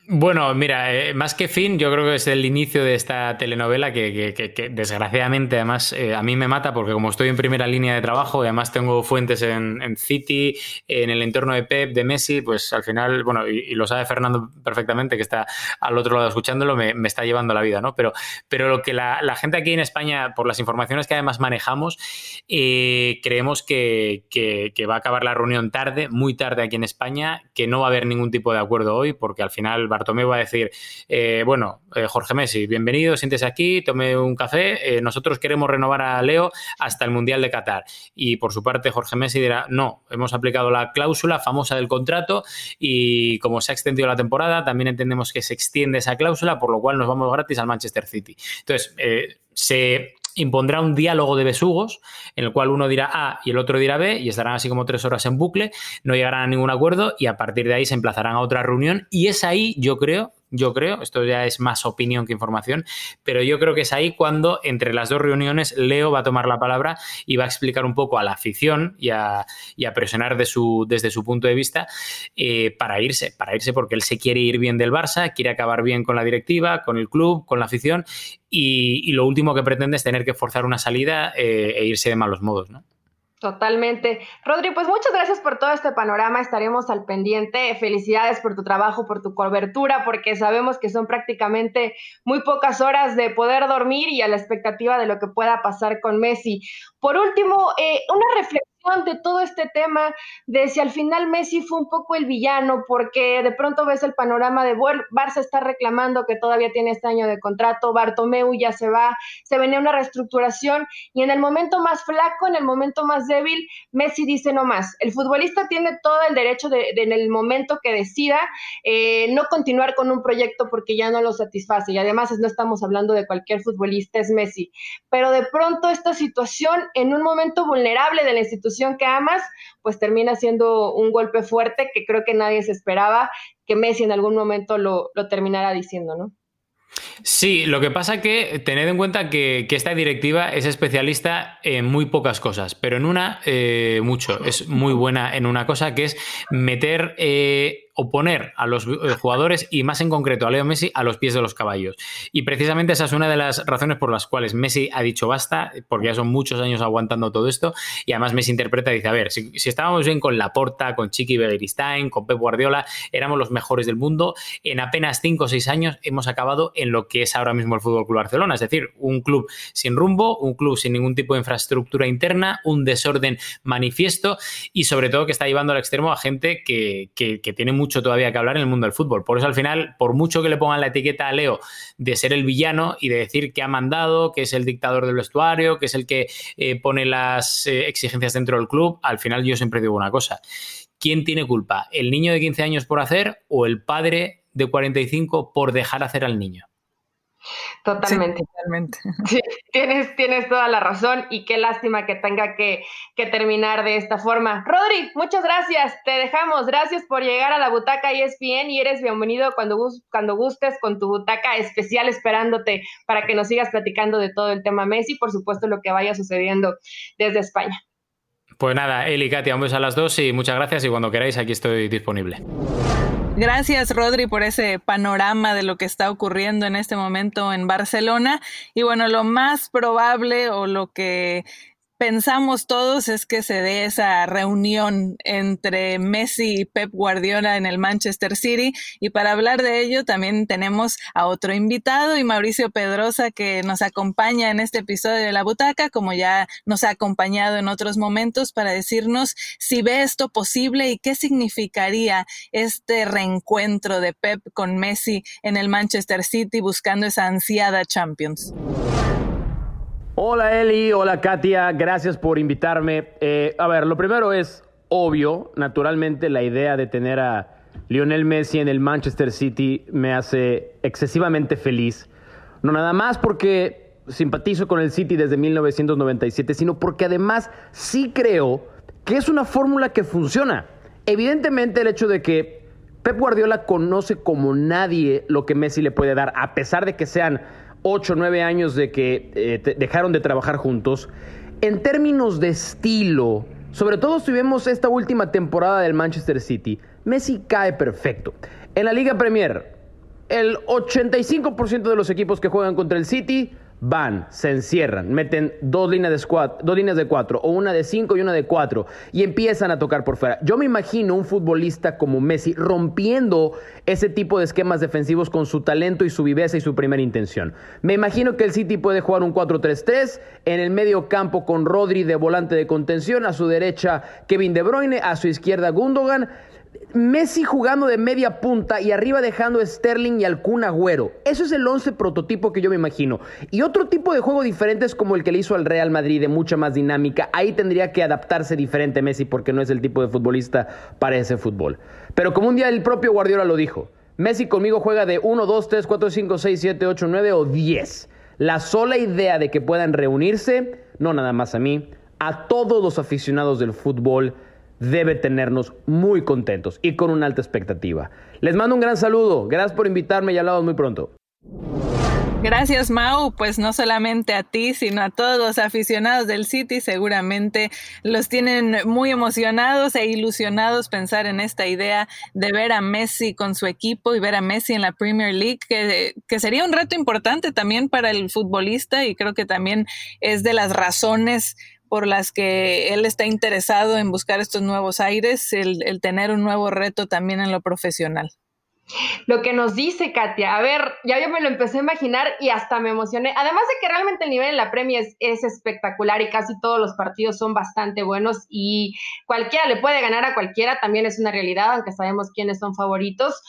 Bueno, mira, eh, más que fin, yo creo que es el inicio de esta telenovela que, desgraciadamente además eh, a mí me mata porque como estoy en primera línea de trabajo y además tengo fuentes en, City, en el entorno de Pep, de Messi, pues al final, bueno, y, lo sabe Fernando perfectamente que está al otro lado escuchándolo, me, está llevando la vida, ¿no? Pero, pero lo que la, gente aquí en España, por las informaciones que además manejamos, eh, creemos que, va a acabar la reunión tarde, muy tarde aquí en España, que no va a haber ningún tipo de acuerdo hoy porque al final Bartomeu va a decir, eh, bueno, eh, Jorge Messi, bienvenido, siéntese aquí, tome un café, eh, nosotros queremos renovar a Leo hasta el Mundial de Qatar. Y por su parte Jorge Messi dirá, no, hemos aplicado la cláusula famosa del contrato y como se ha extendido la temporada, también entendemos que se extiende esa cláusula, por lo cual nos vamos gratis al Manchester City. Entonces, se impondrá un diálogo de besugos en el cual uno dirá A y el otro dirá B y estarán así como tres horas en bucle, no llegarán a ningún acuerdo y a partir de ahí se emplazarán a otra reunión y es ahí, yo creo, yo creo, esto ya es más opinión que información, pero yo creo que es ahí cuando entre las dos reuniones Leo va a tomar la palabra y va a explicar un poco a la afición y a, presionar de su, desde su punto de vista eh, para irse, para irse porque él se quiere ir bien del Barça, quiere acabar bien con la directiva, con el club, con la afición y, lo último que pretende es tener que forzar una salida eh, e irse de malos modos, ¿no?
Totalmente. Rodri, pues muchas gracias por todo este panorama. Estaremos al pendiente. Felicidades por tu trabajo, por tu cobertura, porque sabemos que son prácticamente muy pocas horas de poder dormir y a la expectativa de lo que pueda pasar con Messi. Por último, eh, una reflexión de todo este tema de si al final Messi fue un poco el villano, porque de pronto ves el panorama de Barça está reclamando que todavía tiene este año de contrato, Bartomeu ya se va, se venía una reestructuración y en el momento más flaco, en el momento más débil, Messi dice no más. El futbolista tiene todo el derecho de, en el momento que decida eh, no continuar con un proyecto porque ya no lo satisface y además no estamos hablando de cualquier futbolista, es Messi. Pero de pronto esta situación en un momento vulnerable de la institución que amas, pues termina siendo un golpe fuerte que creo que nadie se esperaba que Messi en algún momento lo, lo terminara diciendo, ¿no?
Sí, lo que pasa que tened en cuenta que, esta directiva es especialista en muy pocas cosas, pero en una eh, mucho. Es muy buena en una cosa que es meter eh, oponer a los eh, jugadores y más en concreto a Leo Messi a los pies de los caballos. Y precisamente esa es una de las razones por las cuales Messi ha dicho basta, porque ya son muchos años aguantando todo esto y además Messi interpreta y dice, a ver, si, estábamos bien con Laporta, con Chiqui Begiristain, con Pep Guardiola, éramos los mejores del mundo, en apenas 5 o 6 años hemos acabado en lo que es ahora mismo el Fútbol Club Barcelona, es decir, un club sin rumbo, un club sin ningún tipo de infraestructura interna, un desorden manifiesto y sobre todo que está llevando al extremo a gente que, que, que tiene mucho todavía que hablar en el mundo del fútbol. Por eso al final, por mucho que le pongan la etiqueta a Leo de ser el villano y de decir que ha mandado, que es el dictador del vestuario, que es el que eh, pone las eh, exigencias dentro del club, al final yo siempre digo una cosa. ¿Quién tiene culpa? ¿El niño de 15 años por hacer o el padre de 45 por dejar hacer al niño?
Totalmente. tienes, tienes toda la razón y qué lástima que tenga que, terminar de esta forma. Rodri, muchas gracias. Te dejamos. Gracias por llegar a la butaca ESPN y eres bienvenido cuando, cuando gustes con tu butaca especial esperándote para que nos sigas platicando de todo el tema Messi y por supuesto lo que vaya sucediendo desde España.
Pues nada, Eli, Katia, un beso a las dos y muchas gracias y cuando queráis aquí estoy disponible.
Gracias, Rodri, por ese panorama de lo que está ocurriendo en este momento en Barcelona. Y bueno, lo más probable o lo que pensamos todos es que se dé esa reunión entre Messi y Pep Guardiola en el Manchester City. Y para hablar de ello también tenemos a otro invitado y Mauricio Pedrosa que nos acompaña en este episodio de La Butaca, como ya nos ha acompañado en otros momentos, para decirnos si ve esto posible y qué significaría este reencuentro de Pep con Messi en el Manchester City buscando esa ansiada Champions.
Hola Eli, hola Katia, gracias por invitarme. Eh, a ver, lo primero es obvio, naturalmente la idea de tener a Lionel Messi en el Manchester City me hace excesivamente feliz. No nada más porque simpatizo con el City desde 1997, sino porque además sí creo que es una fórmula que funciona. Evidentemente el hecho de que Pep Guardiola conoce como nadie lo que Messi le puede dar, a pesar de que sean 8 o 9 años de que eh, dejaron de trabajar juntos, en términos de estilo, sobre todo si vemos esta última temporada del Manchester City, Messi cae perfecto. En la Liga Premier, el 85% de los equipos que juegan contra el City van, se encierran, meten dos líneas, de dos líneas de cuatro, o una de cinco y una de cuatro, y empiezan a tocar por fuera. Yo me imagino un futbolista como Messi rompiendo ese tipo de esquemas defensivos con su talento y su viveza y su primera intención. Me imagino que el City puede jugar un 4-3-3, en el medio campo con Rodri de volante de contención, a su derecha Kevin De Bruyne, a su izquierda Gundogan, Messi jugando de media punta y arriba dejando Sterling y al Kun Agüero. Eso es el 11 prototipo que yo me imagino. Y otro tipo de juego diferente es como el que le hizo al Real Madrid, de mucha más dinámica. Ahí tendría que adaptarse diferente Messi porque no es el tipo de futbolista para ese fútbol. Pero como un día el propio Guardiola lo dijo, Messi conmigo juega de 1, 2, 3, 4, 5, 6, 7, 8, 9 o 10. La sola idea de que puedan reunirse, no nada más a mí, a todos los aficionados del fútbol debe tenernos muy contentos y con una alta expectativa. Les mando un gran saludo, gracias por invitarme y hablamos muy pronto.
Gracias Mau, pues no solamente a ti, sino a todos los aficionados del City, seguramente los tienen muy emocionados e ilusionados pensar en esta idea de ver a Messi con su equipo y ver a Messi en la Premier League, que, que sería un reto importante también para el futbolista y creo que también es de las razones por las que él está interesado en buscar estos nuevos aires, el, tener un nuevo reto también en lo profesional.
Lo que nos dice Katia, a ver, ya yo me lo empecé a imaginar y hasta me emocioné. Además de que realmente el nivel en la Premier es, es, espectacular y casi todos los partidos son bastante buenos y cualquiera le puede ganar a cualquiera, también es una realidad, aunque sabemos quiénes son favoritos.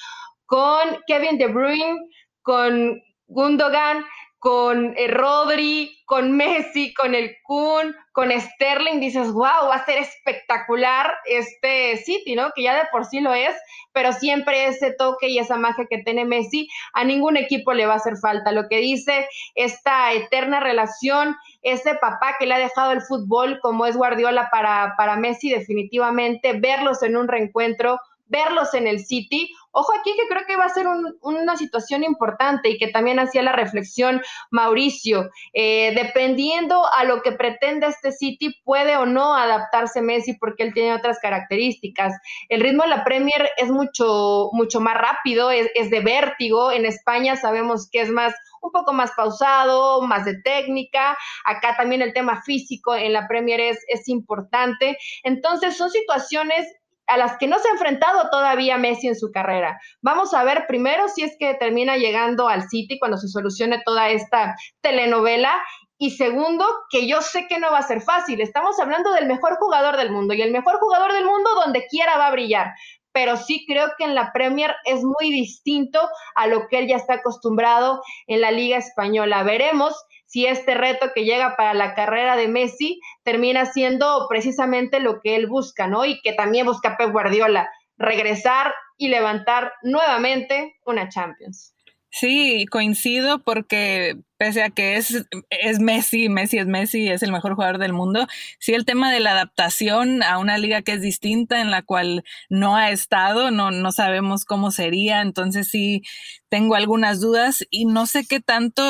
Con Kevin De Bruyne, con Gundogan, con eh, Rodri, con Messi, con el Kun, con Sterling, dices, wow, va a ser espectacular este City, ¿no? Que ya de por sí lo es, pero siempre ese toque y esa magia que tiene Messi, a ningún equipo le va a hacer falta. Lo que dice esta eterna relación, ese papá que le ha dejado el fútbol, como es Guardiola para, para Messi, definitivamente, verlos en un reencuentro verlos en el City. Ojo aquí que creo que va a ser una situación importante y que también hacía la reflexión Mauricio. Eh, dependiendo a lo que pretende este City, puede o no adaptarse Messi porque él tiene otras características. El ritmo de la Premier es mucho, mucho más rápido, es, es de vértigo. En España sabemos que es más un poco más pausado, más de técnica. Acá también el tema físico en la Premier es, es importante. Entonces son situaciones a las que no se ha enfrentado todavía Messi en su carrera. Vamos a ver primero si es que termina llegando al City cuando se solucione toda esta telenovela. Y segundo, que yo sé que no va a ser fácil. Estamos hablando del mejor jugador del mundo y el mejor jugador del mundo donde quiera va a brillar. Pero sí creo que en la Premier es muy distinto a lo que él ya está acostumbrado en la Liga Española. Veremos si este reto que llega para la carrera de Messi termina siendo precisamente lo que él busca, ¿no? Y que también busca Pep Guardiola, regresar y levantar nuevamente una Champions.
Sí, coincido porque pese a que es, es Messi, Messi es Messi, es el mejor jugador del mundo, sí el tema de la adaptación a una liga que es distinta, en la cual no ha estado, no, no sabemos cómo sería, entonces sí tengo algunas dudas y no sé qué tanto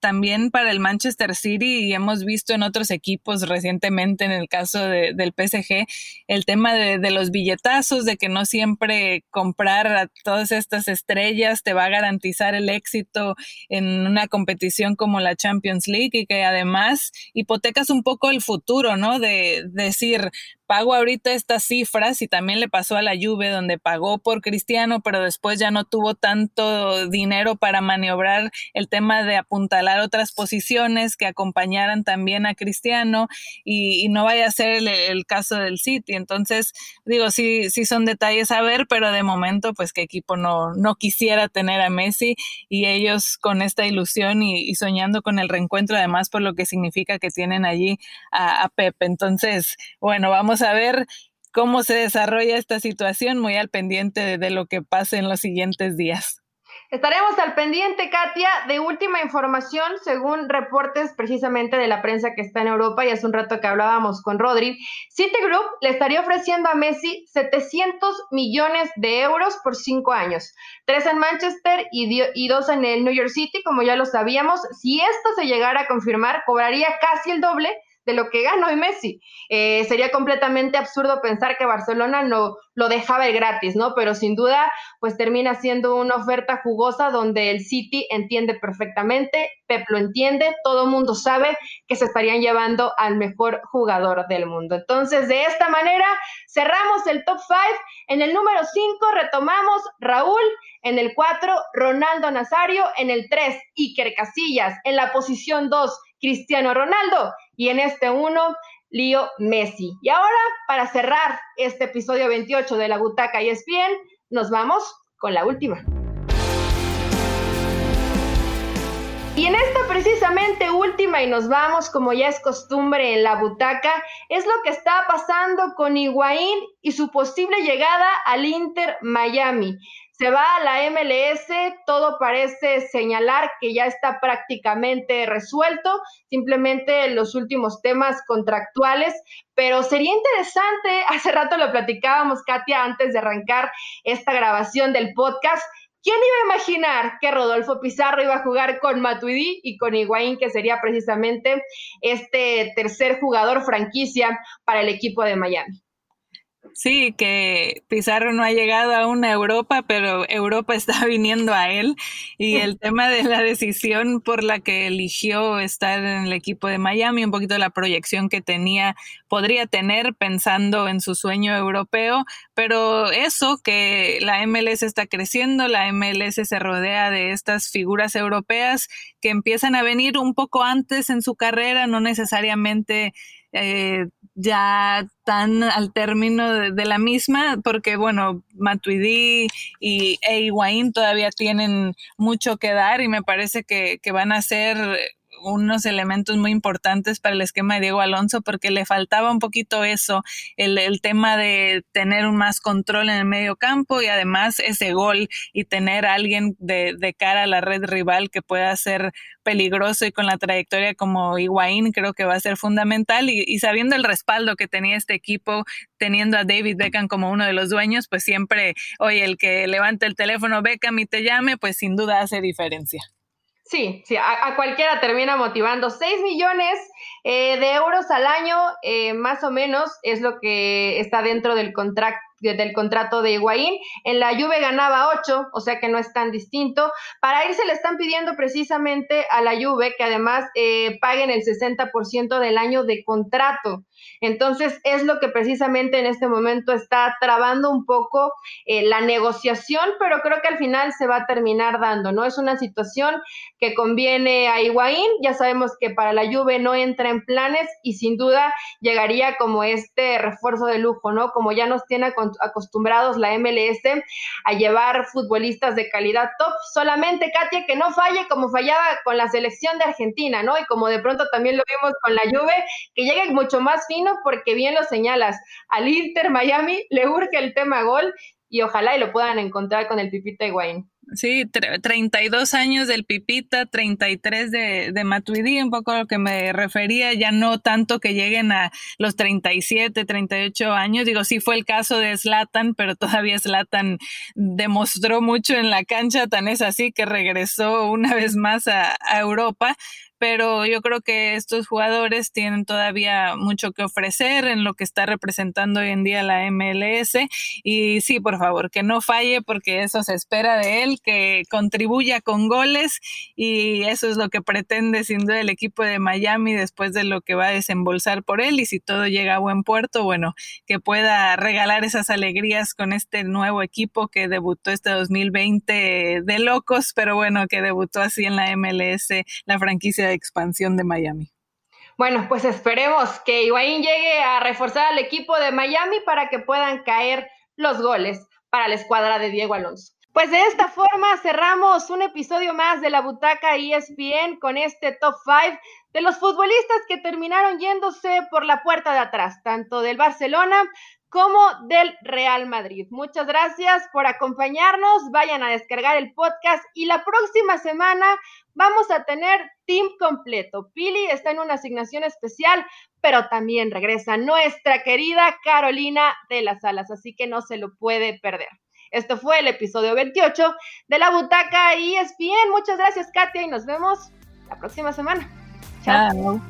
también para el Manchester City y hemos visto en otros equipos recientemente en el caso de, del PSG el tema de, de los billetazos, de que no siempre comprar a todas estas estrellas te va a garantizar el éxito en una competición como la Champions League y que además hipotecas un poco el futuro, ¿no? De decir, pago ahorita estas cifras y también le pasó a la Juve donde pagó por Cristiano, pero después ya no tuvo tanto dinero para maniobrar el tema de apuntalar otras posiciones que acompañaran también a Cristiano y, no vaya a ser el, caso del City. Entonces, digo, sí, sí son detalles a ver, pero de momento, pues qué equipo no, no quisiera tener a Messi y ellos con esta ilusión y, soñando con el reencuentro, además por lo que significa que tienen allí a, a Pep. Entonces, bueno, vamos cómo se desarrolla esta situación, muy al pendiente de, lo que pase en los siguientes días.
Estaremos al pendiente, Katia, de última información, según reportes precisamente de la prensa que está en Europa y hace un rato que hablábamos con Rodri. Citigroup le estaría ofreciendo a Messi 700 millones de euros por cinco años, tres en Manchester y, y dos en el New York City, como ya lo sabíamos. Si esto se llegara a confirmar, cobraría casi el doble de lo que gana hoy Messi. Eh, sería completamente absurdo pensar que Barcelona no lo dejaba el gratis, ¿no? Pero sin duda, pues termina siendo una oferta jugosa donde el City entiende perfectamente, Pep lo entiende, todo mundo sabe que se estarían llevando al mejor jugador del mundo. Entonces, de esta manera, cerramos el top 5. En el número 5 retomamos Raúl, en el 4 Ronaldo Nazario, en el 3 Iker Casillas, en la posición 2 Cristiano Ronaldo y en este uno, Leo Messi. Y ahora, para cerrar este episodio 28 de la Butaca y es bien, nos vamos con la última. Y en esta precisamente última, y nos vamos como ya es costumbre en la butaca, es lo que está pasando con Higuaín y su posible llegada al Inter Miami se va a la MLS, todo parece señalar que ya está prácticamente resuelto, simplemente los últimos temas contractuales, pero sería interesante, hace rato lo platicábamos, Katia, antes de arrancar esta grabación del podcast, ¿Quién iba a imaginar que Rodolfo Pizarro iba a jugar con Matuidi y con Higuaín, que sería precisamente este tercer jugador franquicia para el equipo de Miami?
Sí, que Pizarro no ha llegado aún a Europa, pero Europa está viniendo a él. Y el tema de la decisión por la que eligió estar en el equipo de Miami, un poquito la proyección que tenía, podría tener pensando en su sueño europeo, pero eso que la MLS está creciendo, la MLS se rodea de estas figuras europeas que empiezan a venir un poco antes en su carrera, no necesariamente eh, ya tan al término de, la misma, porque bueno, Matuidi y Higuaín todavía tienen mucho que dar y me parece que, que van a ser unos elementos muy importantes para el esquema de Diego Alonso porque le faltaba un poquito eso, el, tema de tener un más control en el medio campo y además ese gol y tener a alguien de, de cara a la red rival que pueda ser peligroso y con la trayectoria como Higuaín creo que va a ser fundamental y, y, sabiendo el respaldo que tenía este equipo, teniendo a David Beckham como uno de los dueños, pues siempre, oye, el que levante el teléfono Beckham y te llame, pues sin duda hace diferencia.
Sí, sí, a, cualquiera termina motivando. 6 millones eh, de euros al año, eh, más o menos, es lo que está dentro del contrato del contrato de Higuaín. En la Juve ganaba 8, o sea que no es tan distinto. Para irse le están pidiendo precisamente a la Juve que además eh, paguen el 60% del año de contrato. Entonces es lo que precisamente en este momento está trabando un poco eh, la negociación, pero creo que al final se va a terminar dando, ¿no? Es una situación que conviene a Higuaín, ya sabemos que para la Juve no entra en planes y sin duda llegaría como este refuerzo de lujo, ¿no? Como ya nos tiene acostumbrados la MLS a llevar futbolistas de calidad top. Solamente, Katia, que no falle como fallaba con la selección de Argentina, ¿no? Y como de pronto también lo vimos con la Juve, que llegue mucho más fino porque bien lo señalas, al Inter Miami le urge el tema gol y ojalá y lo puedan encontrar con el Pipita Higuaín.
Sí, 32 años del Pipita, 33 de, de Matuidi, un poco a lo que me refería, ya no tanto que lleguen a los 37, 38 años. Digo, sí fue el caso de Slatan, pero todavía Slatan demostró mucho en la cancha, tan es así que regresó una vez más a, a Europa pero yo creo que estos jugadores tienen todavía mucho que ofrecer en lo que está representando hoy en día la MLS y sí, por favor, que no falle porque eso se espera de él, que contribuya con goles y eso es lo que pretende sin duda el equipo de Miami después de lo que va a desembolsar por él. Y si todo llega a buen puerto, bueno, que pueda regalar esas alegrías con este nuevo equipo que debutó este 2020 de locos, pero bueno, que debutó así en la MLS, la franquicia de expansión de Miami.
Bueno, pues esperemos que Higuaín llegue a reforzar al equipo de Miami para que puedan caer los goles para la escuadra de Diego Alonso. Pues de esta forma cerramos un episodio más de la Butaca ESPN con este top 5 de los futbolistas que terminaron yéndose por la puerta de atrás, tanto del Barcelona como del Real Madrid. Muchas gracias por acompañarnos. Vayan a descargar el podcast y la próxima semana vamos a tener team completo. Pili está en una asignación especial, pero también regresa nuestra querida Carolina de las Alas, así que no se lo puede perder. Esto fue el episodio 28 de la Butaca y es bien. Muchas gracias, Katia, y nos vemos la próxima semana. Chao.